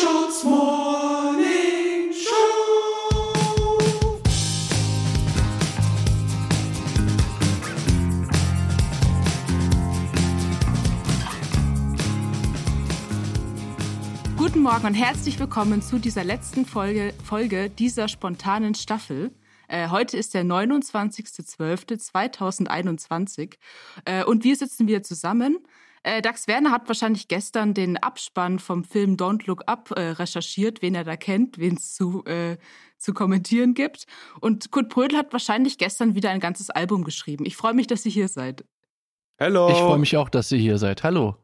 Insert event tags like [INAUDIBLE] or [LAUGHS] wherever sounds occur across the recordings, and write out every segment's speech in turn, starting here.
Shots Morning Show. Guten Morgen und herzlich willkommen zu dieser letzten Folge, Folge dieser spontanen Staffel. Äh, heute ist der 29.12.2021 äh, und wir sitzen wieder zusammen. Äh, Dax Werner hat wahrscheinlich gestern den Abspann vom Film Don't Look Up äh, recherchiert, wen er da kennt, wen es zu, äh, zu kommentieren gibt. Und Kurt Brödel hat wahrscheinlich gestern wieder ein ganzes Album geschrieben. Ich freue mich, dass ihr hier seid. Hello. Ich freue mich auch, dass ihr hier seid. Hallo.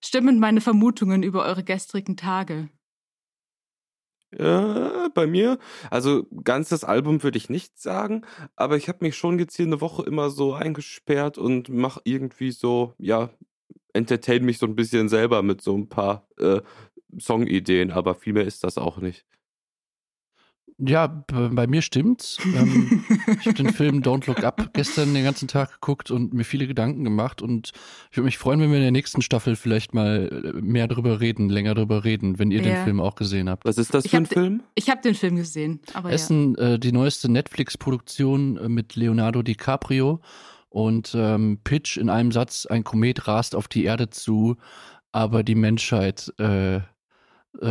Stimmen meine Vermutungen über eure gestrigen Tage? Äh, bei mir, also ganz das Album würde ich nicht sagen, aber ich habe mich schon jetzt hier eine Woche immer so eingesperrt und mache irgendwie so, ja, entertain mich so ein bisschen selber mit so ein paar äh, Songideen, aber viel mehr ist das auch nicht. Ja, bei mir stimmt's. Ähm, [LAUGHS] ich habe den Film Don't Look Up gestern den ganzen Tag geguckt und mir viele Gedanken gemacht und ich würde mich freuen, wenn wir in der nächsten Staffel vielleicht mal äh, mehr drüber reden, länger drüber reden, wenn ihr Ja. den Film auch gesehen habt. Was ist das Ich für ein Film? Ich habe den Film gesehen, aber Es ist ja. äh, die neueste Netflix-Produktion äh, mit Leonardo DiCaprio und ähm, Pitch in einem Satz, ein Komet rast auf die Erde zu, aber die Menschheit äh, äh,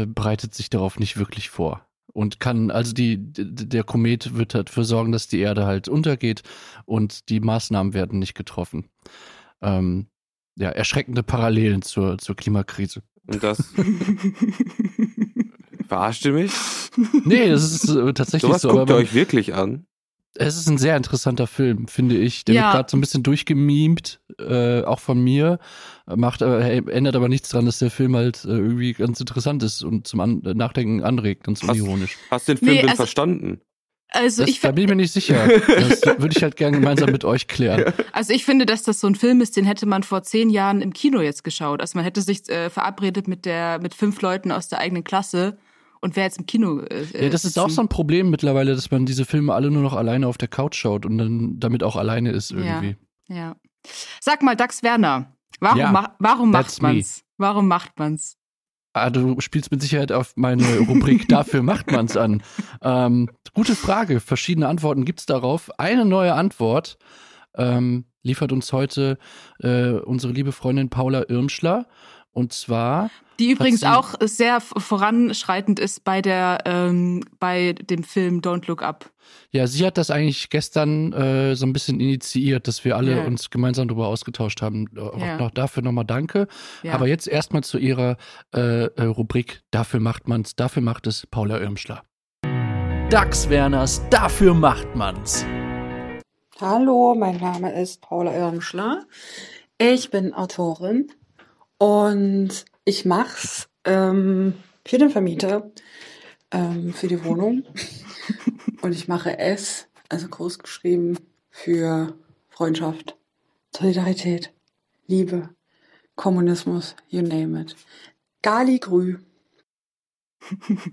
bereitet sich darauf nicht wirklich vor. Und kann, also die, der Komet wird dafür sorgen, dass die Erde halt untergeht und die Maßnahmen werden nicht getroffen. Ähm, ja, erschreckende Parallelen zur, zur Klimakrise. Und das [LAUGHS] verarscht ihr mich? Nee, das ist äh, tatsächlich Sowas so. guckt aber ihr euch wirklich an. Es ist ein sehr interessanter Film, finde ich. Der Ja. wird gerade so ein bisschen durchgemimt, äh, auch von mir. Macht aber, hey, ändert aber nichts daran, dass der Film halt äh, irgendwie ganz interessant ist und zum An Nachdenken anregt, ganz unironisch. Hast du den Film Nee, denn also- verstanden? Also Das, ich, da bin ich mir nicht sicher. [LAUGHS] Das würde ich halt gerne gemeinsam mit euch klären. Also ich finde, dass das so ein Film ist, den hätte man vor zehn Jahren im Kino jetzt geschaut. Also man hätte sich äh, verabredet mit der mit fünf Leuten aus der eigenen Klasse und wäre jetzt im Kino. Äh, Ja, das ist auch so ein Problem mittlerweile, dass man diese Filme alle nur noch alleine auf der Couch schaut und dann damit auch alleine ist irgendwie. Ja. Sag mal, Dax Werner, warum, Ja, mach, warum macht me. man's? Warum macht man's? Ah, du spielst mit Sicherheit auf meine Rubrik [LAUGHS] Dafür macht man's an. Ähm, gute Frage. Verschiedene Antworten gibt's darauf. Eine neue Antwort ähm, liefert uns heute äh, unsere liebe Freundin Paula Irmschler. Und zwar, Die übrigens sie- auch sehr voranschreitend ist bei der ähm, bei dem Film Don't Look Up. ja, sie hat das eigentlich gestern äh, so ein bisschen initiiert, dass wir alle Ja. uns gemeinsam darüber ausgetauscht haben. Auch Ja. noch dafür nochmal danke. Ja. Aber jetzt erstmal zu ihrer äh, äh, Rubrik Dafür macht man's, dafür macht es Paula Irmschler. Dax Werners, dafür macht man's. Hallo, mein Name ist Paula Irmschler. Ich bin Autorin und ich mach's ähm, für den Vermieter, ähm, für die Wohnung. [LAUGHS] und ich mache es, also groß geschrieben, für Freundschaft, Solidarität, Liebe, Kommunismus, you name it. Gali Grü. [LAUGHS]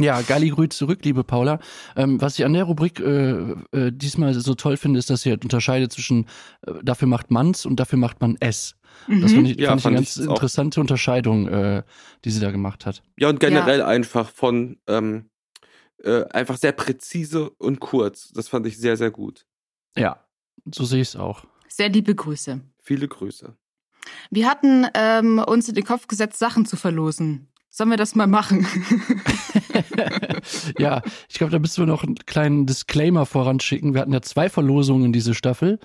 Ja, Galligrü zurück, liebe Paula. Ähm, was ich an der Rubrik äh, äh, diesmal so toll finde, ist, dass sie halt unterscheidet zwischen äh, dafür macht man's und dafür macht man es. Das Mhm. fand ich, Ja, fand ich fand eine ich ganz auch. interessante Unterscheidung, äh, die sie da gemacht hat. Ja, und generell einfach von ähm, äh, einfach sehr präzise und kurz. Das fand ich sehr, sehr gut. Ja, so sehe ich es auch. Sehr liebe Grüße. Viele Grüße. Wir hatten ähm, uns in den Kopf gesetzt, Sachen zu verlosen. Sollen wir das mal machen? [LAUGHS] ja, ich glaube, da müssen wir noch einen kleinen Disclaimer voranschicken. Wir hatten ja zwei Verlosungen in diese Staffel.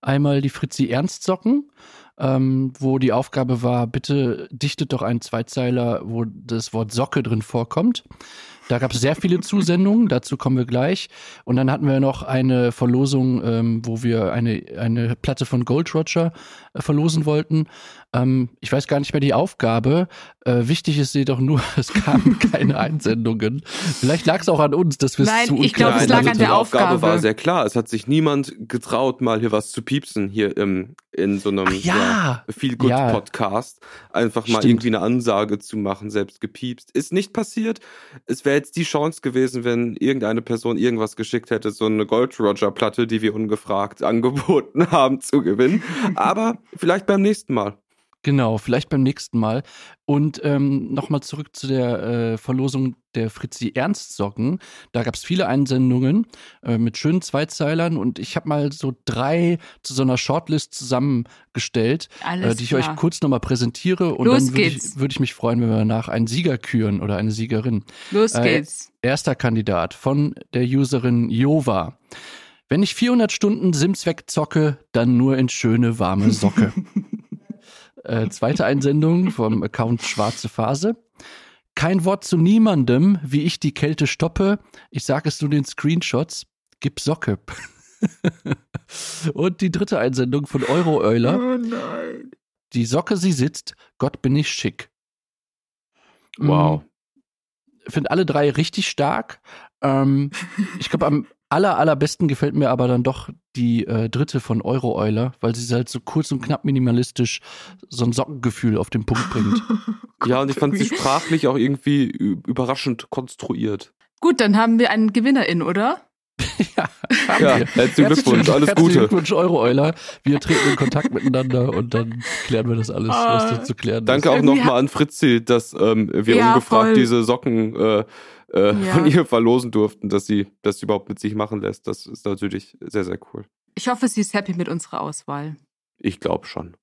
Einmal die Fritzi Ernst Socken, ähm, wo die Aufgabe war, bitte dichtet doch einen Zweizeiler, wo das Wort Socke drin vorkommt. Da gab es sehr viele [LAUGHS] Zusendungen, dazu kommen wir gleich. Und dann hatten wir noch eine Verlosung, ähm, wo wir eine, eine Platte von Gold Roger äh, verlosen wollten. Ähm, ich weiß gar nicht mehr die Aufgabe. Äh, wichtig ist jedoch nur, [LAUGHS] es kamen keine [LAUGHS] Einsendungen. Vielleicht lag es auch an uns, dass wir es Nein, zu ich glaub, unklar es lag gehalten an die der. Aufgabe Aufgabe. war sehr klar. Es hat sich niemand getraut, mal hier was zu piepsen, hier im, in so einem ja. Feel Good Ja. Podcast. Einfach mal Stimmt. irgendwie eine Ansage zu machen, selbst gepiepst. Ist nicht passiert. Es wäre jetzt die Chance gewesen, wenn irgendeine Person irgendwas geschickt hätte, so eine Gold Roger Platte, die wir ungefragt [LAUGHS] angeboten haben, zu gewinnen. Aber vielleicht beim nächsten Mal. Genau, vielleicht beim nächsten Mal. Und ähm, nochmal zurück zu der äh, Verlosung der Fritzi Ernst Socken. Da gab es viele Einsendungen äh, mit schönen Zweizeilern und ich habe mal so drei zu so einer Shortlist zusammengestellt, äh, die ich klar. euch kurz nochmal präsentiere und Los dann würde ich, würd ich mich freuen, wenn wir danach einen Sieger küren oder eine Siegerin. Los Äh, geht's. Erster Kandidat von der Userin Jova. Wenn ich 400 Stunden Sims wegzocke, dann nur in schöne warme Socke. [LAUGHS] äh, zweite Einsendung vom Account Schwarze Phase. Kein Wort zu niemandem, wie ich die Kälte stoppe. Ich sage es nur den Screenshots. Gib Socke. [LAUGHS] Und die dritte Einsendung von Euro Euler. Oh nein. Die Socke, sie sitzt. Gott bin ich schick. Wow. Finde alle drei richtig stark. Ähm, ich glaube, am aller, allerbesten gefällt mir aber dann doch die äh, dritte von Euro Euler, weil sie halt so kurz und knapp minimalistisch so ein Sockengefühl auf den Punkt bringt. [LAUGHS] Ja, und ich fand sie sprachlich auch irgendwie überraschend konstruiert. Gut, dann haben wir einen Gewinnerin, oder? [LAUGHS] ja, Ja, herzlichen Glückwunsch, alles Herzlichen Gute. Glückwunsch, Euro Euler. Wir treten in Kontakt miteinander und dann klären wir das alles, was da zu klären Danke ist. auch nochmal an Fritzi, dass ähm, wir Ja, ungefragt voll. diese Socken äh, äh, Ja. von ihr verlosen durften, dass sie das überhaupt mit sich machen lässt. Das ist natürlich sehr, sehr cool. Ich hoffe, sie ist happy mit unserer Auswahl. Ich glaube schon.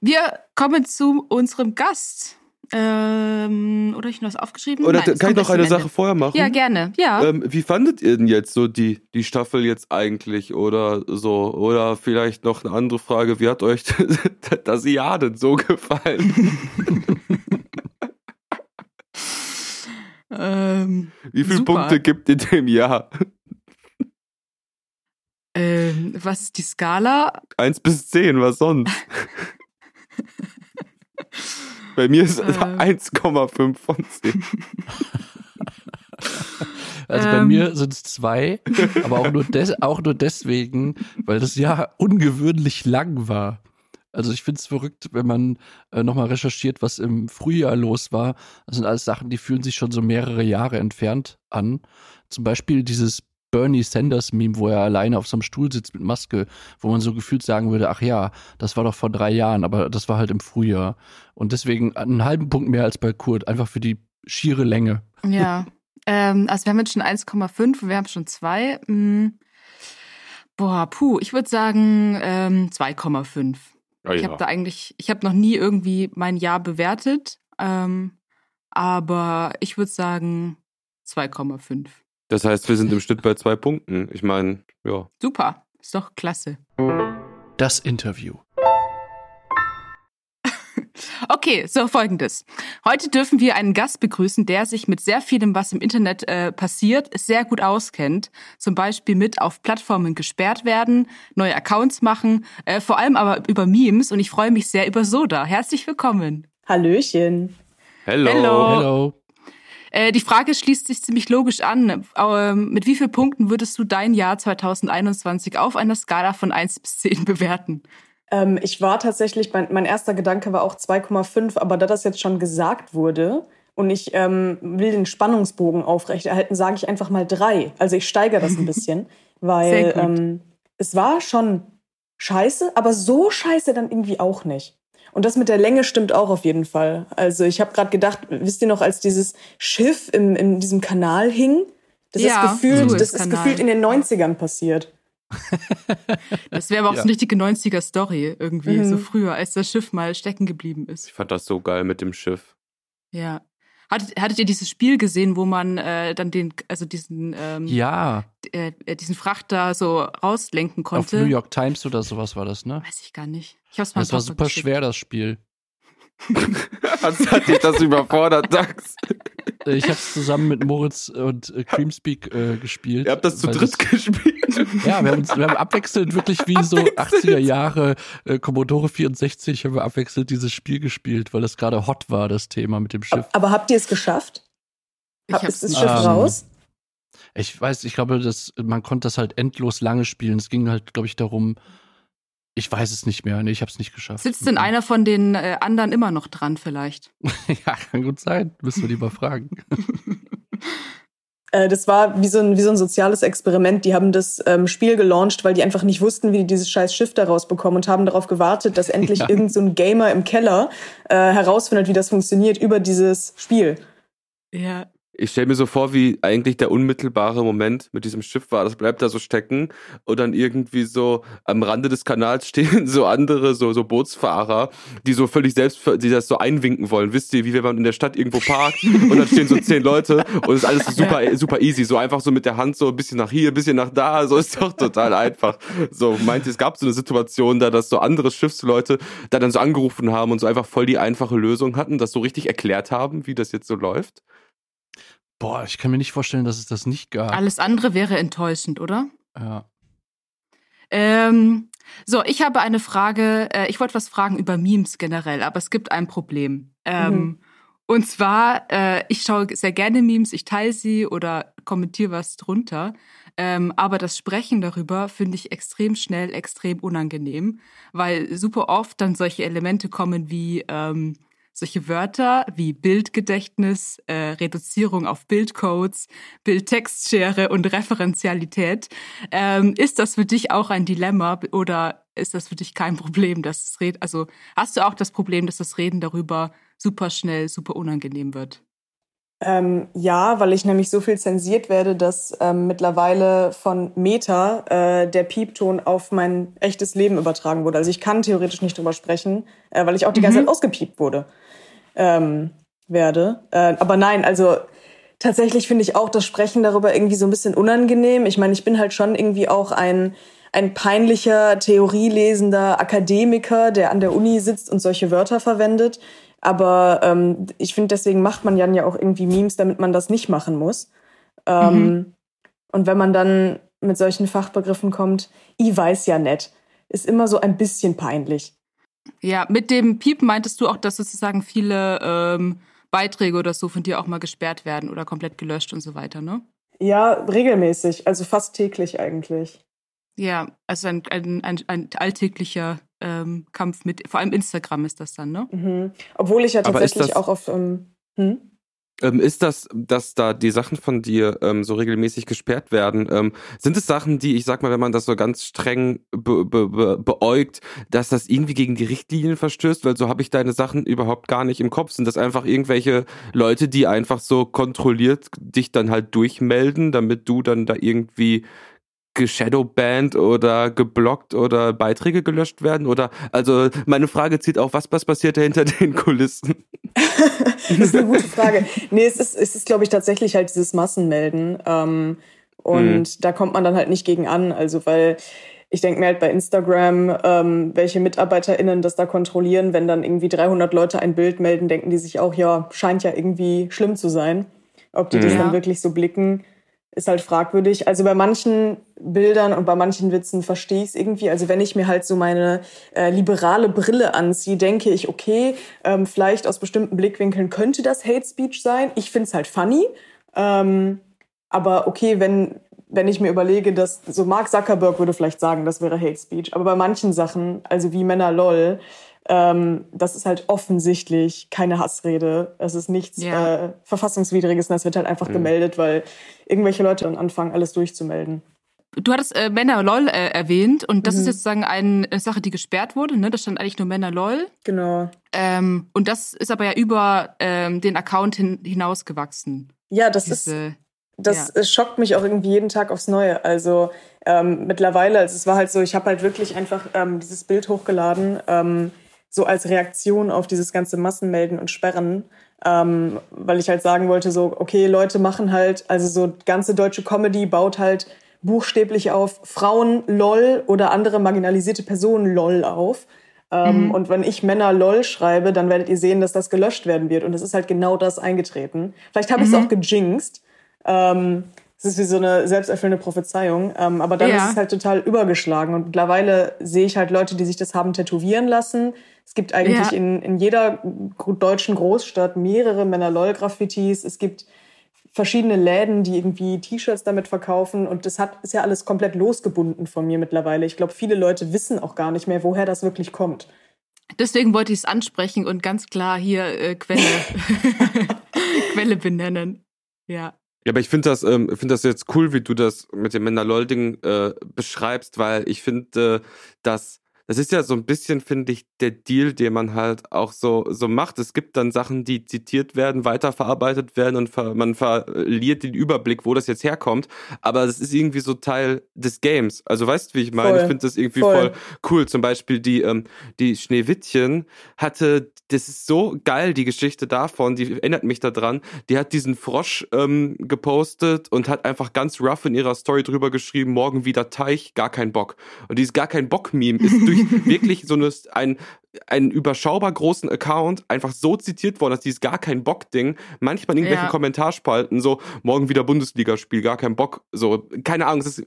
Wir kommen zu unserem Gast. Ähm, oder ich noch was aufgeschrieben? Oder Nein, kann ich noch eine. Sache vorher machen? Ja, gerne. Ja. Ähm, wie fandet ihr denn jetzt so die, die Staffel jetzt eigentlich oder so? Oder vielleicht noch eine andere Frage, wie hat euch [LAUGHS] das Jahr denn so gefallen? [LAUGHS] ähm, Wie viele Super. Punkte gibt ihr dem Jahr? ähm, was ist die Skala? Eins bis zehn, was sonst? [LAUGHS] Bei mir ist es Ähm. 1,5 von 10. Also bei Ähm. mir sind es zwei, aber auch nur, des, auch nur deswegen, weil das Jahr ungewöhnlich lang war. Also ich finde es verrückt, wenn man äh, nochmal recherchiert, was im Frühjahr los war. Das sind alles Sachen, die fühlen sich schon so mehrere Jahre entfernt an. Zum Beispiel dieses Bernie Sanders Meme, wo er alleine auf so einem Stuhl sitzt mit Maske, wo man so gefühlt sagen würde, ach ja, das war doch vor drei Jahren, aber das war halt im Frühjahr. Und deswegen einen halben Punkt mehr als bei Kurt, einfach für die schiere Länge. Ja. [LAUGHS] ähm, also wir haben jetzt schon 1,5 und wir haben schon zwei. Hm. Boah, puh, ich würde sagen ähm, 2,5. Ja, Ich habe da eigentlich, ich habe noch nie irgendwie mein Jahr bewertet, ähm, aber ich würde sagen 2,5. Das heißt, wir sind im Schnitt bei zwei Punkten. Ich meine, ja. Super, ist doch klasse. Das Interview. Okay, so folgendes. Heute dürfen wir einen Gast begrüßen, der sich mit sehr vielem, was im Internet äh, passiert, sehr gut auskennt. Zum Beispiel mit auf Plattformen gesperrt werden, neue Accounts machen, äh, vor allem aber über Memes. Und ich freue mich sehr über Soda. Herzlich willkommen. Hallöchen. Hello. Hello. Hello. Äh, die Frage schließt sich ziemlich logisch an. Ähm, mit wie vielen Punkten würdest du dein Jahr 2021 auf einer Skala von 1 bis 10 bewerten? Ähm, ich war tatsächlich, mein, mein erster Gedanke war auch 2,5, aber da das jetzt schon gesagt wurde und ich ähm, will den Spannungsbogen aufrechterhalten, sage ich einfach mal drei. Also ich steigere das ein [LAUGHS] bisschen, weil ähm, es war schon scheiße, aber so scheiße dann irgendwie auch nicht. Und das mit der Länge stimmt auch auf jeden Fall. Also ich habe gerade gedacht, wisst ihr noch, als dieses Schiff im, in diesem Kanal hing? Das Ja, ist gefühlt, das ist gefühlt in den 90ern passiert. [LAUGHS] Das wäre aber auch Ja. so eine richtige 90er-Story irgendwie, Mhm. so früher, als das Schiff mal stecken geblieben ist. Ich fand das so geil mit dem Schiff. Ja. Hattet, hattet ihr dieses Spiel gesehen, wo man äh, dann den, also diesen, ähm, Ja, äh, äh, diesen Frachter so rauslenken auf konnte? New York Times oder sowas war das, ne? Weiß ich gar nicht. Ich hab's mal Das war super geschickt. schwer, das Spiel. [LAUGHS] Hat, hat dich das überfordert, [LAUGHS] Dax? Äh, Ich habe es zusammen mit Moritz und äh, Creamspeak äh, gespielt. Ihr habt das zu dritt gespielt. ja, wir haben, uns, wir haben abwechselnd wirklich wie so 80er Jahre äh, Commodore 64 haben wir abwechselnd dieses Spiel gespielt, weil das gerade hot war, das Thema mit dem Schiff. Aber habt ihr es geschafft? Ich Hab, ist das Schiff Ähm, raus? Ich weiß, ich glaube, das, man konnte das halt endlos lange spielen. Es ging halt, glaube ich, darum, ich weiß es nicht mehr. Nee, ich habe es nicht geschafft. Sitzt denn einer von den äh, anderen immer noch dran vielleicht? [LAUGHS] ja, kann gut sein. Müssen wir die mal fragen. [LAUGHS] Äh, das war wie so, ein, wie so ein soziales Experiment. Die haben das ähm, Spiel gelauncht, weil die einfach nicht wussten, wie die dieses scheiß Schiff da rausbekommen und haben darauf gewartet, dass [LAUGHS] endlich Ja. irgend so ein Gamer im Keller äh, herausfindet, wie das funktioniert über dieses Spiel. Ja. Ich stelle mir so vor, wie eigentlich der unmittelbare Moment mit diesem Schiff war. Das bleibt da so stecken und dann irgendwie so am Rande des Kanals [LAUGHS] stehen so andere, so, so Bootsfahrer, die so völlig selbst, die das so einwinken wollen. Wisst ihr, wie wenn man in der Stadt irgendwo parkt und dann stehen so zehn Leute und es ist alles [LAUGHS] super, super easy. So einfach so mit der Hand so ein bisschen nach hier, ein bisschen nach da. So ist doch total einfach. So meint ihr, es gab so eine Situation da, dass so andere Schiffsleute da dann so angerufen haben und so einfach voll die einfache Lösung hatten, das so richtig erklärt haben, wie das jetzt so läuft? Boah, ich kann mir nicht vorstellen, dass es das nicht gab. Alles andere wäre enttäuschend, oder? Ja. Ähm, so, ich habe eine Frage. Äh, ich wollte was fragen über Memes generell, aber es gibt ein Problem. Ähm, Mhm. Und zwar, äh, ich schaue sehr gerne Memes, ich teile sie oder kommentiere was drunter. Ähm, aber das Sprechen darüber finde ich extrem schnell, extrem unangenehm, weil super oft dann solche Elemente kommen wie ähm, solche Wörter wie Bildgedächtnis, äh, Reduzierung auf Bildcodes, Bildtextschere und Referenzialität. Ähm, ist das für dich auch ein Dilemma oder ist das für dich kein Problem, dass es Red also hast du auch das Problem, dass das Reden darüber super schnell, super unangenehm wird? Ähm, ja, weil ich nämlich so viel zensiert werde, dass ähm, mittlerweile von Meta äh, der Piepton auf mein echtes Leben übertragen wurde. Also ich kann theoretisch nicht drüber sprechen, äh, weil ich auch die ganze Mhm. Zeit ausgepiept wurde. Ähm, werde. Äh, aber nein, also tatsächlich finde ich auch das Sprechen darüber irgendwie so ein bisschen unangenehm. Ich meine, ich bin halt schon irgendwie auch ein, ein peinlicher, theorielesender Akademiker, der an der Uni sitzt und solche Wörter verwendet. Aber ähm, ich finde, deswegen macht man dann ja auch irgendwie Memes, damit man das nicht machen muss. Ähm, Und wenn man dann mit solchen Fachbegriffen kommt, ich weiß ja nicht, ist immer so ein bisschen peinlich. Ja, mit dem Piepen meintest du auch, dass sozusagen viele ähm, Beiträge oder so von dir auch mal gesperrt werden oder komplett gelöscht und so weiter, ne? Ja, regelmäßig, also fast täglich eigentlich. Ja, also ein, ein, ein, ein alltäglicher ähm, Kampf mit, vor allem Instagram ist das dann, ne? Mhm. Obwohl ich ja tatsächlich das- auch auf. Ähm, hm? Ähm, ist das, dass da die Sachen von dir ähm, so regelmäßig gesperrt werden? Ähm, sind es Sachen, die, ich sag mal, wenn man das so ganz streng be be be beäugt, dass das irgendwie gegen die Richtlinien verstößt? Weil so habe ich deine Sachen überhaupt gar nicht im Kopf. Sind das einfach irgendwelche Leute, die einfach so kontrolliert dich dann halt durchmelden, damit du dann da irgendwie geshadowbanned oder geblockt oder Beiträge gelöscht werden? Oder also meine Frage zieht auf, was, was passiert da hinter [LAUGHS] den Kulissen? Das ist eine gute Frage. Nee, es ist, es ist glaube ich, tatsächlich halt dieses Massenmelden. Ähm, und da kommt man dann halt nicht gegen an. Also, weil ich denke mir halt bei Instagram, ähm, welche MitarbeiterInnen das da kontrollieren, wenn dann irgendwie 300 Leute ein Bild melden, denken die sich auch, ja, scheint ja irgendwie schlimm zu sein. Ob die das Ja. dann wirklich so blicken, ist halt fragwürdig. Also bei manchen Bildern und bei manchen Witzen verstehe ich es irgendwie. Also wenn ich mir halt so meine äh, liberale Brille anziehe, denke ich, okay, ähm, vielleicht aus bestimmten Blickwinkeln könnte das Hate Speech sein. Ich finde es halt funny. Ähm, aber okay, wenn, wenn ich mir überlege, dass so Mark Zuckerberg würde vielleicht sagen, das wäre Hate Speech. Aber bei manchen Sachen, also wie Männer LOL, ähm, das ist halt offensichtlich keine Hassrede. Es ist nichts Ja. äh, Verfassungswidriges das wird halt einfach gemeldet, weil irgendwelche Leute dann anfangen, alles durchzumelden. Du hattest äh, Männer LOL äh, erwähnt und das Mhm. ist jetzt sozusagen ein- eine Sache, die gesperrt wurde, ne? Da stand eigentlich nur Männer LOL. Genau. Ähm, und das ist aber ja über ähm, den Account hin, hinausgewachsen. Ja, das ist Diese, Das es schockt mich auch irgendwie jeden Tag aufs Neue. Also ähm, mittlerweile, also es war halt so, ich habe halt wirklich einfach ähm, dieses Bild hochgeladen, ähm, so als Reaktion auf dieses ganze Massenmelden und Sperren, ähm, weil ich halt sagen wollte, so, okay, Leute machen halt, also so ganze deutsche Comedy baut halt buchstäblich auf Frauen LOL oder andere marginalisierte Personen LOL auf. Ähm, Und wenn ich Männer LOL schreibe, dann werdet ihr sehen, dass das gelöscht werden wird. Und es ist halt genau das eingetreten. Vielleicht habe ich es auch gejinxt. Ähm, es ist wie so eine selbsterfüllende Prophezeiung. Ähm, aber dann Ja. ist es halt total übergeschlagen. Und mittlerweile sehe ich halt Leute, die sich das haben tätowieren lassen. Es gibt eigentlich Ja. in, in jeder deutschen Großstadt mehrere Männer-LOL-Graffitis. Es gibt verschiedene Läden, die irgendwie T-Shirts damit verkaufen. Und das hat, ist ja alles komplett losgebunden von mir mittlerweile. Ich glaube, viele Leute wissen auch gar nicht mehr, woher das wirklich kommt. Deswegen wollte ich es ansprechen und ganz klar hier äh, Quelle, [LAUGHS] [LAUGHS] Quelle benennen. Ja. Ja, aber ich finde das, ähm, finde das jetzt cool, wie du das mit dem Männerlolding äh, beschreibst, weil ich finde, äh, dass das ist ja so ein bisschen, finde ich, der Deal, den man halt auch so, so macht. Es gibt dann Sachen, die zitiert werden, weiterverarbeitet werden und ver man verliert den Überblick, wo das jetzt herkommt. Aber das ist irgendwie so Teil des Games. Also weißt du, wie ich meine? Voll. Ich finde das irgendwie Voll. voll cool. Zum Beispiel die, ähm, die Schneewittchen hatte, das ist so geil, die Geschichte davon, die erinnert mich daran. Die hat diesen Frosch ähm, gepostet und hat einfach ganz rough in ihrer Story drüber geschrieben, morgen wieder Teich, gar kein Bock. Und dieses gar kein Bock-Meme ist [LAUGHS] durch wirklich so eine, ein, einen überschaubar großen Account einfach so zitiert worden, dass dieses gar kein Bock-Ding manchmal in irgendwelchen Ja. Kommentarspalten so, morgen wieder Bundesligaspiel, gar kein Bock, so, keine Ahnung, es ist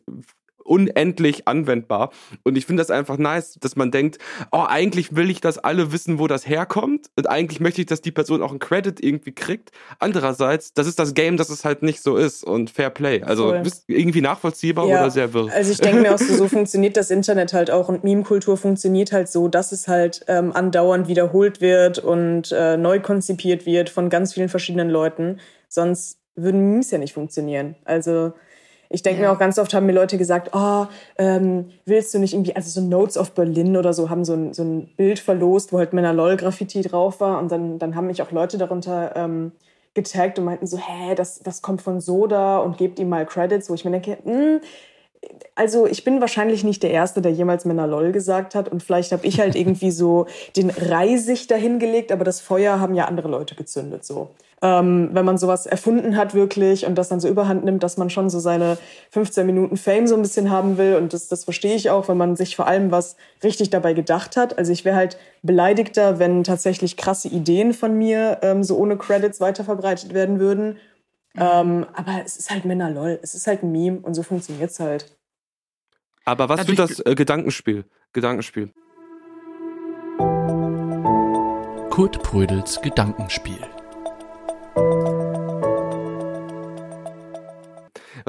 unendlich anwendbar. Und ich finde das einfach nice, dass man denkt, oh, eigentlich will ich, dass alle wissen, wo das herkommt. Und eigentlich möchte ich, dass die Person auch einen Credit irgendwie kriegt. Andererseits, das ist das Game, dass es halt nicht so ist und Fair Play. Also bist irgendwie nachvollziehbar Ja, oder sehr wirr. Also ich denke mir auch so, so funktioniert das Internet halt auch und Meme-Kultur funktioniert halt so, dass es halt ähm, andauernd wiederholt wird und äh, neu konzipiert wird von ganz vielen verschiedenen Leuten. Sonst würden Memes ja nicht funktionieren. Also ich denke mir auch ganz oft haben mir Leute gesagt, oh, ähm, willst du nicht irgendwie, also so Notes of Berlin oder so, haben so ein, so ein Bild verlost, wo halt Männer LOL Graffiti drauf war. Und dann, dann haben mich auch Leute darunter ähm, getaggt und meinten so, hä, das, das kommt von Soda und gebt ihm mal Credits, wo ich mir denke, hm, also ich bin wahrscheinlich nicht der Erste, der jemals Männer LOL gesagt hat. Und vielleicht habe ich halt irgendwie so den Reisig dahingelegt, aber das Feuer haben ja andere Leute gezündet so. Ähm, wenn man sowas erfunden hat wirklich und das dann so überhand nimmt, dass man schon so seine 15 Minuten Fame so ein bisschen haben will und das, das verstehe ich auch, wenn man sich vor allem was richtig dabei gedacht hat. Also ich wäre halt beleidigter, wenn tatsächlich krasse Ideen von mir ähm, so ohne Credits weiterverbreitet werden würden. Ähm, aber es ist halt Männer LOL, es ist halt ein Meme und so funktioniert's halt. Aber was wird das äh, Gedankenspiel? Gedankenspiel. Kurt Prödels Gedankenspiel.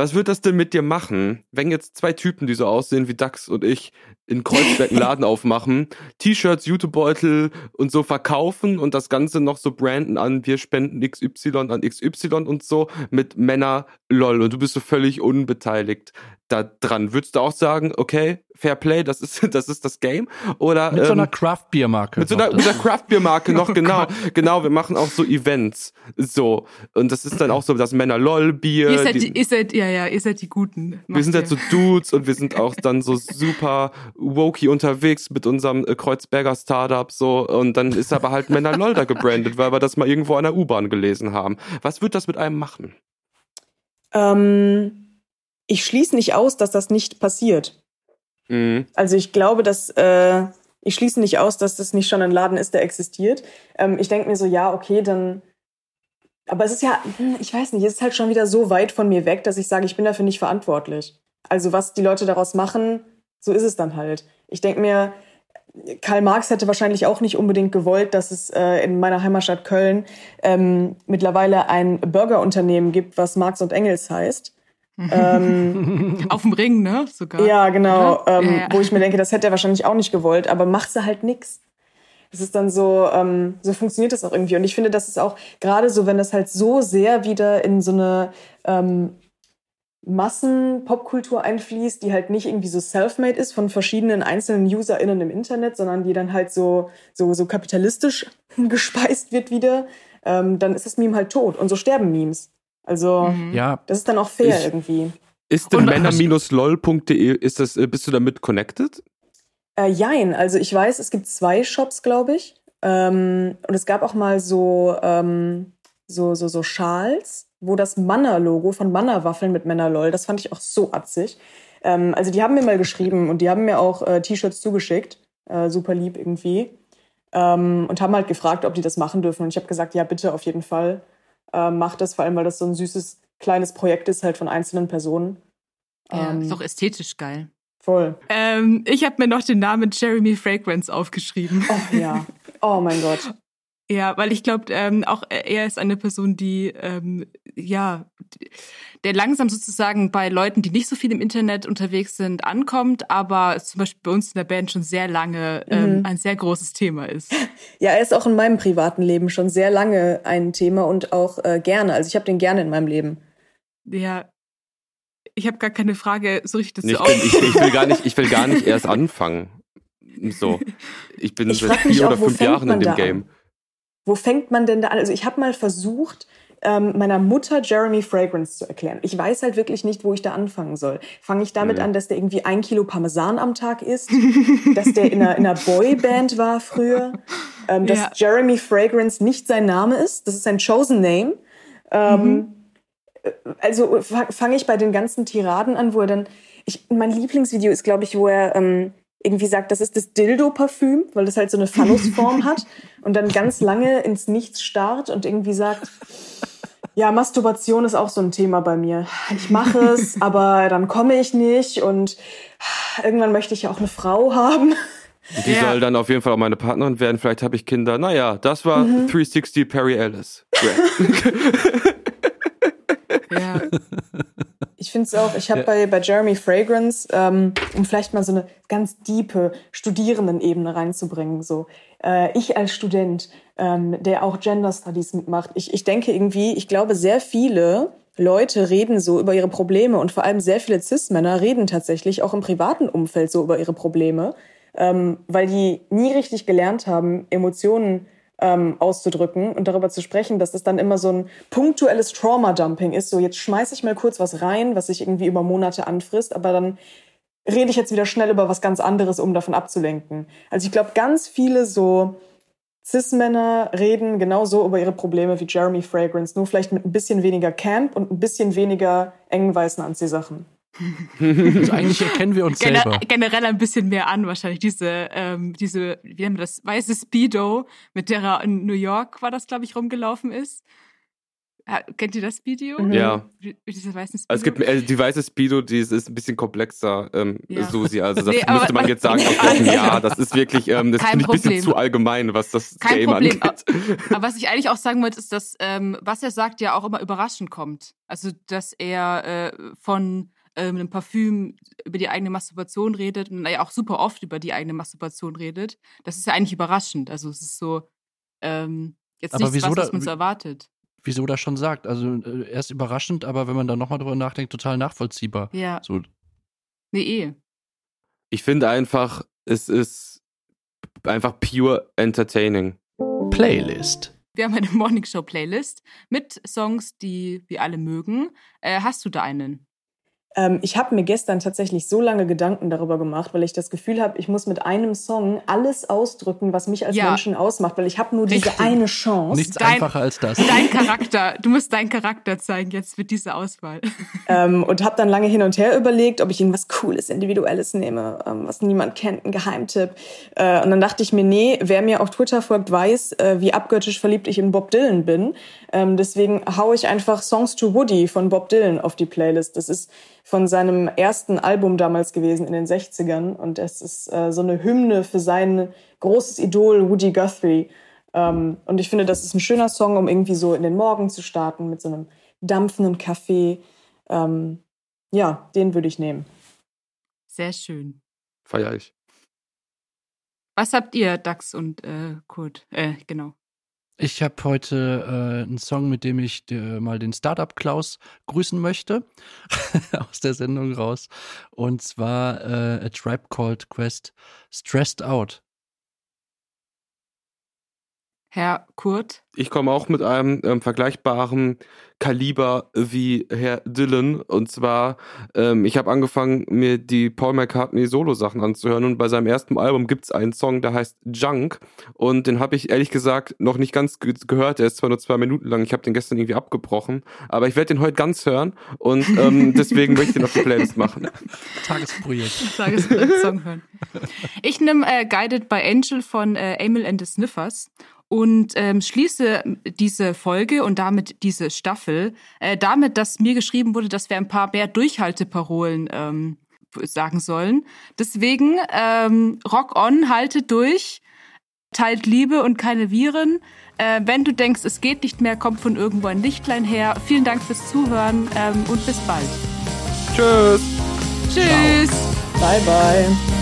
Was wird das denn mit dir machen, wenn jetzt zwei Typen, die so aussehen wie Dax und ich, in Kreuzberg einen Laden [LAUGHS] aufmachen, T-Shirts, Jutebeutel und so verkaufen und das Ganze noch so branden an, wir spenden XY an XY und so mit Männer lol und du bist so völlig unbeteiligt da dran. Würdest du auch sagen, okay, Fair Play, das ist [LAUGHS] das, ist das Game? Oder Mit so einer ähm, Craft-Bier-Marke. mit so einer, [LAUGHS] noch mit einer dazu. Craft-Bier-Marke noch, genau. Genau, wir machen auch so Events. So. Und das ist dann auch so das Männer-LOL-Bier. ihr, seid die- die, ihr seid, ja, ja, ihr seid die Guten. wir sind halt so Dudes und wir sind [LAUGHS] auch dann so super wokey unterwegs mit unserem äh, Kreuzberger Startup so und dann ist aber halt Männer LOL da gebrandet, weil wir das mal irgendwo an der U-Bahn gelesen haben. Was wird das mit einem machen? Ähm, ich schließe nicht aus, dass das nicht passiert. Mhm. Also ich glaube, dass äh, ich schließe nicht aus, dass das nicht schon ein Laden ist, der existiert. Ähm, ich denke mir so, ja, okay, dann. Aber es ist ja, hm, ich weiß nicht, es ist halt schon wieder so weit von mir weg, dass ich sage, ich bin dafür nicht verantwortlich. Also was die Leute daraus machen, so ist es dann halt. Ich denke mir, Karl Marx hätte wahrscheinlich auch nicht unbedingt gewollt, dass es äh, in meiner Heimatstadt Köln ähm, mittlerweile ein Burgerunternehmen gibt, was Marx und Engels heißt. Ähm, [LAUGHS] Auf dem Ring, ne? Sogar. ja, genau. Ähm, Ja, ja. Wo ich mir denke, das hätte er wahrscheinlich auch nicht gewollt, aber macht sie halt nix. Es ist dann so, ähm, so funktioniert das auch irgendwie. Und ich finde, das ist auch gerade so, wenn das halt so sehr wieder in so eine ähm, Massen-Popkultur einfließt, die halt nicht irgendwie so self-made ist von verschiedenen einzelnen UserInnen im Internet, sondern die dann halt so, so, so kapitalistisch [LAUGHS] gespeist wird wieder, ähm, dann ist das Meme halt tot. Und so sterben Memes. Also, Mhm. Ja, das ist dann auch fair Ich- irgendwie. Ist denn männer-lol.de, ist das, äh, bist du damit connected? Äh, jein, also ich weiß, es gibt zwei Shops, glaube ich. Ähm, und es gab auch mal so, ähm, so, so, so Schals, wo das Manner-Logo von Manner-Waffeln mit Männer-Lol, das fand ich auch so atzig. Ähm, also die haben mir mal geschrieben und die haben mir auch äh, T-Shirts zugeschickt, äh, super lieb irgendwie. Ähm, und haben halt gefragt, ob die das machen dürfen. Und ich habe gesagt, ja, bitte, auf jeden Fall. Äh, macht das, vor allem, weil das so ein süßes, kleines Projekt ist, halt von einzelnen Personen. Ja, Ähm, ist doch ästhetisch geil. voll. Ähm, ich habe mir noch den Namen Jeremy Fragrance aufgeschrieben. Oh ja. Oh mein Gott. [LAUGHS] Ja, weil ich glaube, ähm, auch er ist eine Person, die ähm, ja, der langsam sozusagen bei Leuten, die nicht so viel im Internet unterwegs sind, ankommt, aber zum Beispiel bei uns in der Band schon sehr lange ähm, Mhm. ein sehr großes Thema ist. [LAUGHS] Ja, er ist auch in meinem privaten Leben schon sehr lange ein Thema und auch äh, gerne. Also ich habe den gerne in meinem Leben. Ja. Ich habe gar keine Frage so richtig dazu Nee, ich, bin, ich, ich, will gar nicht, ich will gar nicht erst [LAUGHS] anfangen. So. Ich bin Ich seit vier auch, oder fünf Jahren in dem Game. an? Wo fängt man denn da an? Also ich habe mal versucht, ähm, meiner Mutter Jeremy Fragrance zu erklären. Ich weiß halt wirklich nicht, wo ich da anfangen soll. Fange ich damit Mhm. an, dass der irgendwie ein Kilo Parmesan am Tag isst? [LAUGHS] dass der in einer, in einer Boyband war früher? Ähm, dass Ja. Jeremy Fragrance nicht sein Name ist? Das ist sein chosen name. Ähm, also fange ich bei den ganzen Tiraden an, wo er dann, ich, mein Lieblingsvideo ist, glaube ich, wo er ähm, irgendwie sagt, das ist das Dildo-Parfüm, weil das halt so eine Phallusform [LAUGHS] hat und dann ganz lange ins Nichts starrt und irgendwie sagt, ja, Masturbation ist auch so ein Thema bei mir. Ich mache es, [LAUGHS] aber dann komme ich nicht und irgendwann möchte ich ja auch eine Frau haben. Die Ja. soll dann auf jeden Fall auch meine Partnerin werden. Vielleicht habe ich Kinder. Naja, das war Mhm. 360 Perry Ellis. [LAUGHS] Ja. Ich finde es auch, ich habe bei, bei Jeremy Fragrance, ähm, um vielleicht mal so eine ganz diepe Studierendenebene reinzubringen, so. Äh, ich als Student, ähm, der auch Gender Studies mitmacht, ich, ich denke irgendwie, ich glaube, sehr viele Leute reden so über ihre Probleme und vor allem sehr viele Cis-Männer reden tatsächlich auch im privaten Umfeld so über ihre Probleme, ähm, weil die nie richtig gelernt haben, Emotionen ähm, auszudrücken und darüber zu sprechen, dass das dann immer so ein punktuelles Trauma-Dumping ist. So, jetzt schmeiße ich mal kurz was rein, was sich irgendwie über Monate anfrisst, aber dann rede ich jetzt wieder schnell über was ganz anderes, um davon abzulenken. Also ich glaube, ganz viele so Cis-Männer reden genauso über ihre Probleme wie Jeremy Fragrance, nur vielleicht mit ein bisschen weniger Camp und ein bisschen weniger engen weißen Anziehsachen. Also eigentlich erkennen wir uns Gener selber. generell ein bisschen mehr an, wahrscheinlich diese, ähm, diese, wie nennen wir das, weiße Speedo, mit der er in New York, war das, glaube ich, rumgelaufen ist. Ja, kennt ihr das Video? Mhm. Ja. Diese weißen Speedo? Also es gibt äh, die weiße Speedo, die ist, ist ein bisschen komplexer, ähm, Ja. Susi. Also [LAUGHS] das Nee, müsste man jetzt sagen [LAUGHS] Jahr. Das ist wirklich, ähm, das finde ich ein bisschen zu allgemein, was das Kein Game Problem. angeht. Aber was ich eigentlich auch sagen wollte, ist, dass ähm, was er sagt, ja auch immer überraschend kommt. Also, dass er äh, von ähm, einem Parfüm über die eigene Masturbation redet und er auch super oft über die eigene Masturbation redet. Das ist ja eigentlich überraschend. Also, es ist so ähm, jetzt Aber nichts, wieso was, was man so erwartet. Wieso das schon sagt. Also äh, er ist überraschend, aber wenn man da nochmal drüber nachdenkt, total nachvollziehbar. Ja, So, nee, eh. Ich finde einfach, es ist einfach pure entertaining. Playlist. Wir haben eine Morning Show Playlist mit Songs, die wir alle mögen. Äh, hast du da einen? Ähm, ich habe mir gestern tatsächlich so lange Gedanken darüber gemacht, weil ich das Gefühl habe, ich muss mit einem Song alles ausdrücken, was mich als Ja. Menschen ausmacht, weil ich habe nur diese Richtig. eine Chance. Nichts Dein- einfacher als das. Dein Charakter. Du musst deinen Charakter zeigen jetzt mit dieser Auswahl. Ähm, und habe dann lange hin und her überlegt, ob ich irgendwas Cooles, Individuelles nehme, ähm, was niemand kennt, ein Geheimtipp. Äh, und dann dachte ich mir, nee, wer mir auf Twitter folgt, weiß, äh, wie abgöttisch verliebt ich in Bob Dylan bin. Ähm, deswegen hau ich einfach Songs to Woody von Bob Dylan auf die Playlist. Das ist von seinem ersten Album damals gewesen in den 60ern. Und es ist äh, so eine Hymne für sein großes Idol Woody Guthrie. Ähm, und ich finde, das ist ein schöner Song, um irgendwie so in den Morgen zu starten mit so einem dampfenden Kaffee. Ähm, ja, den würde ich nehmen. Sehr schön. Feier ich. Was habt ihr, Dax und äh, Kurt? Äh, genau. Ich habe heute äh, einen Song, mit dem ich äh, mal den Startup Klaus grüßen möchte, [LAUGHS] aus der Sendung raus. Und zwar äh, A Tribe Called Quest Stressed Out. Herr Kurt. Ich komme auch mit einem ähm, vergleichbaren Kaliber wie Herr Dylan. Und zwar, ähm, ich habe angefangen, mir die Paul McCartney Solo-Sachen anzuhören. Und bei seinem ersten Album gibt's einen Song, der heißt Junk. Und den habe ich ehrlich gesagt noch nicht ganz ge gehört. Der ist zwar nur zwei Minuten lang. Ich habe den gestern irgendwie abgebrochen. Aber ich werde den heute ganz hören. Und ähm, [LAUGHS] deswegen möchte ich den auf die Playlist machen. Tagesprojekt. [LAUGHS] Es Song hören. Ich nehme äh, Guided by Angel von äh, Emil and the Sniffers und ähm, schließe diese Folge und damit diese Staffel äh, damit, dass mir geschrieben wurde, dass wir ein paar mehr Durchhalteparolen ähm, sagen sollen. Deswegen ähm, Rock on, haltet durch, teilt Liebe und keine Viren. Äh, wenn du denkst, es geht nicht mehr, kommt von irgendwo ein Lichtlein her. Vielen Dank fürs Zuhören ähm, und bis bald. Tschüss! Tschüss! Bye, bye.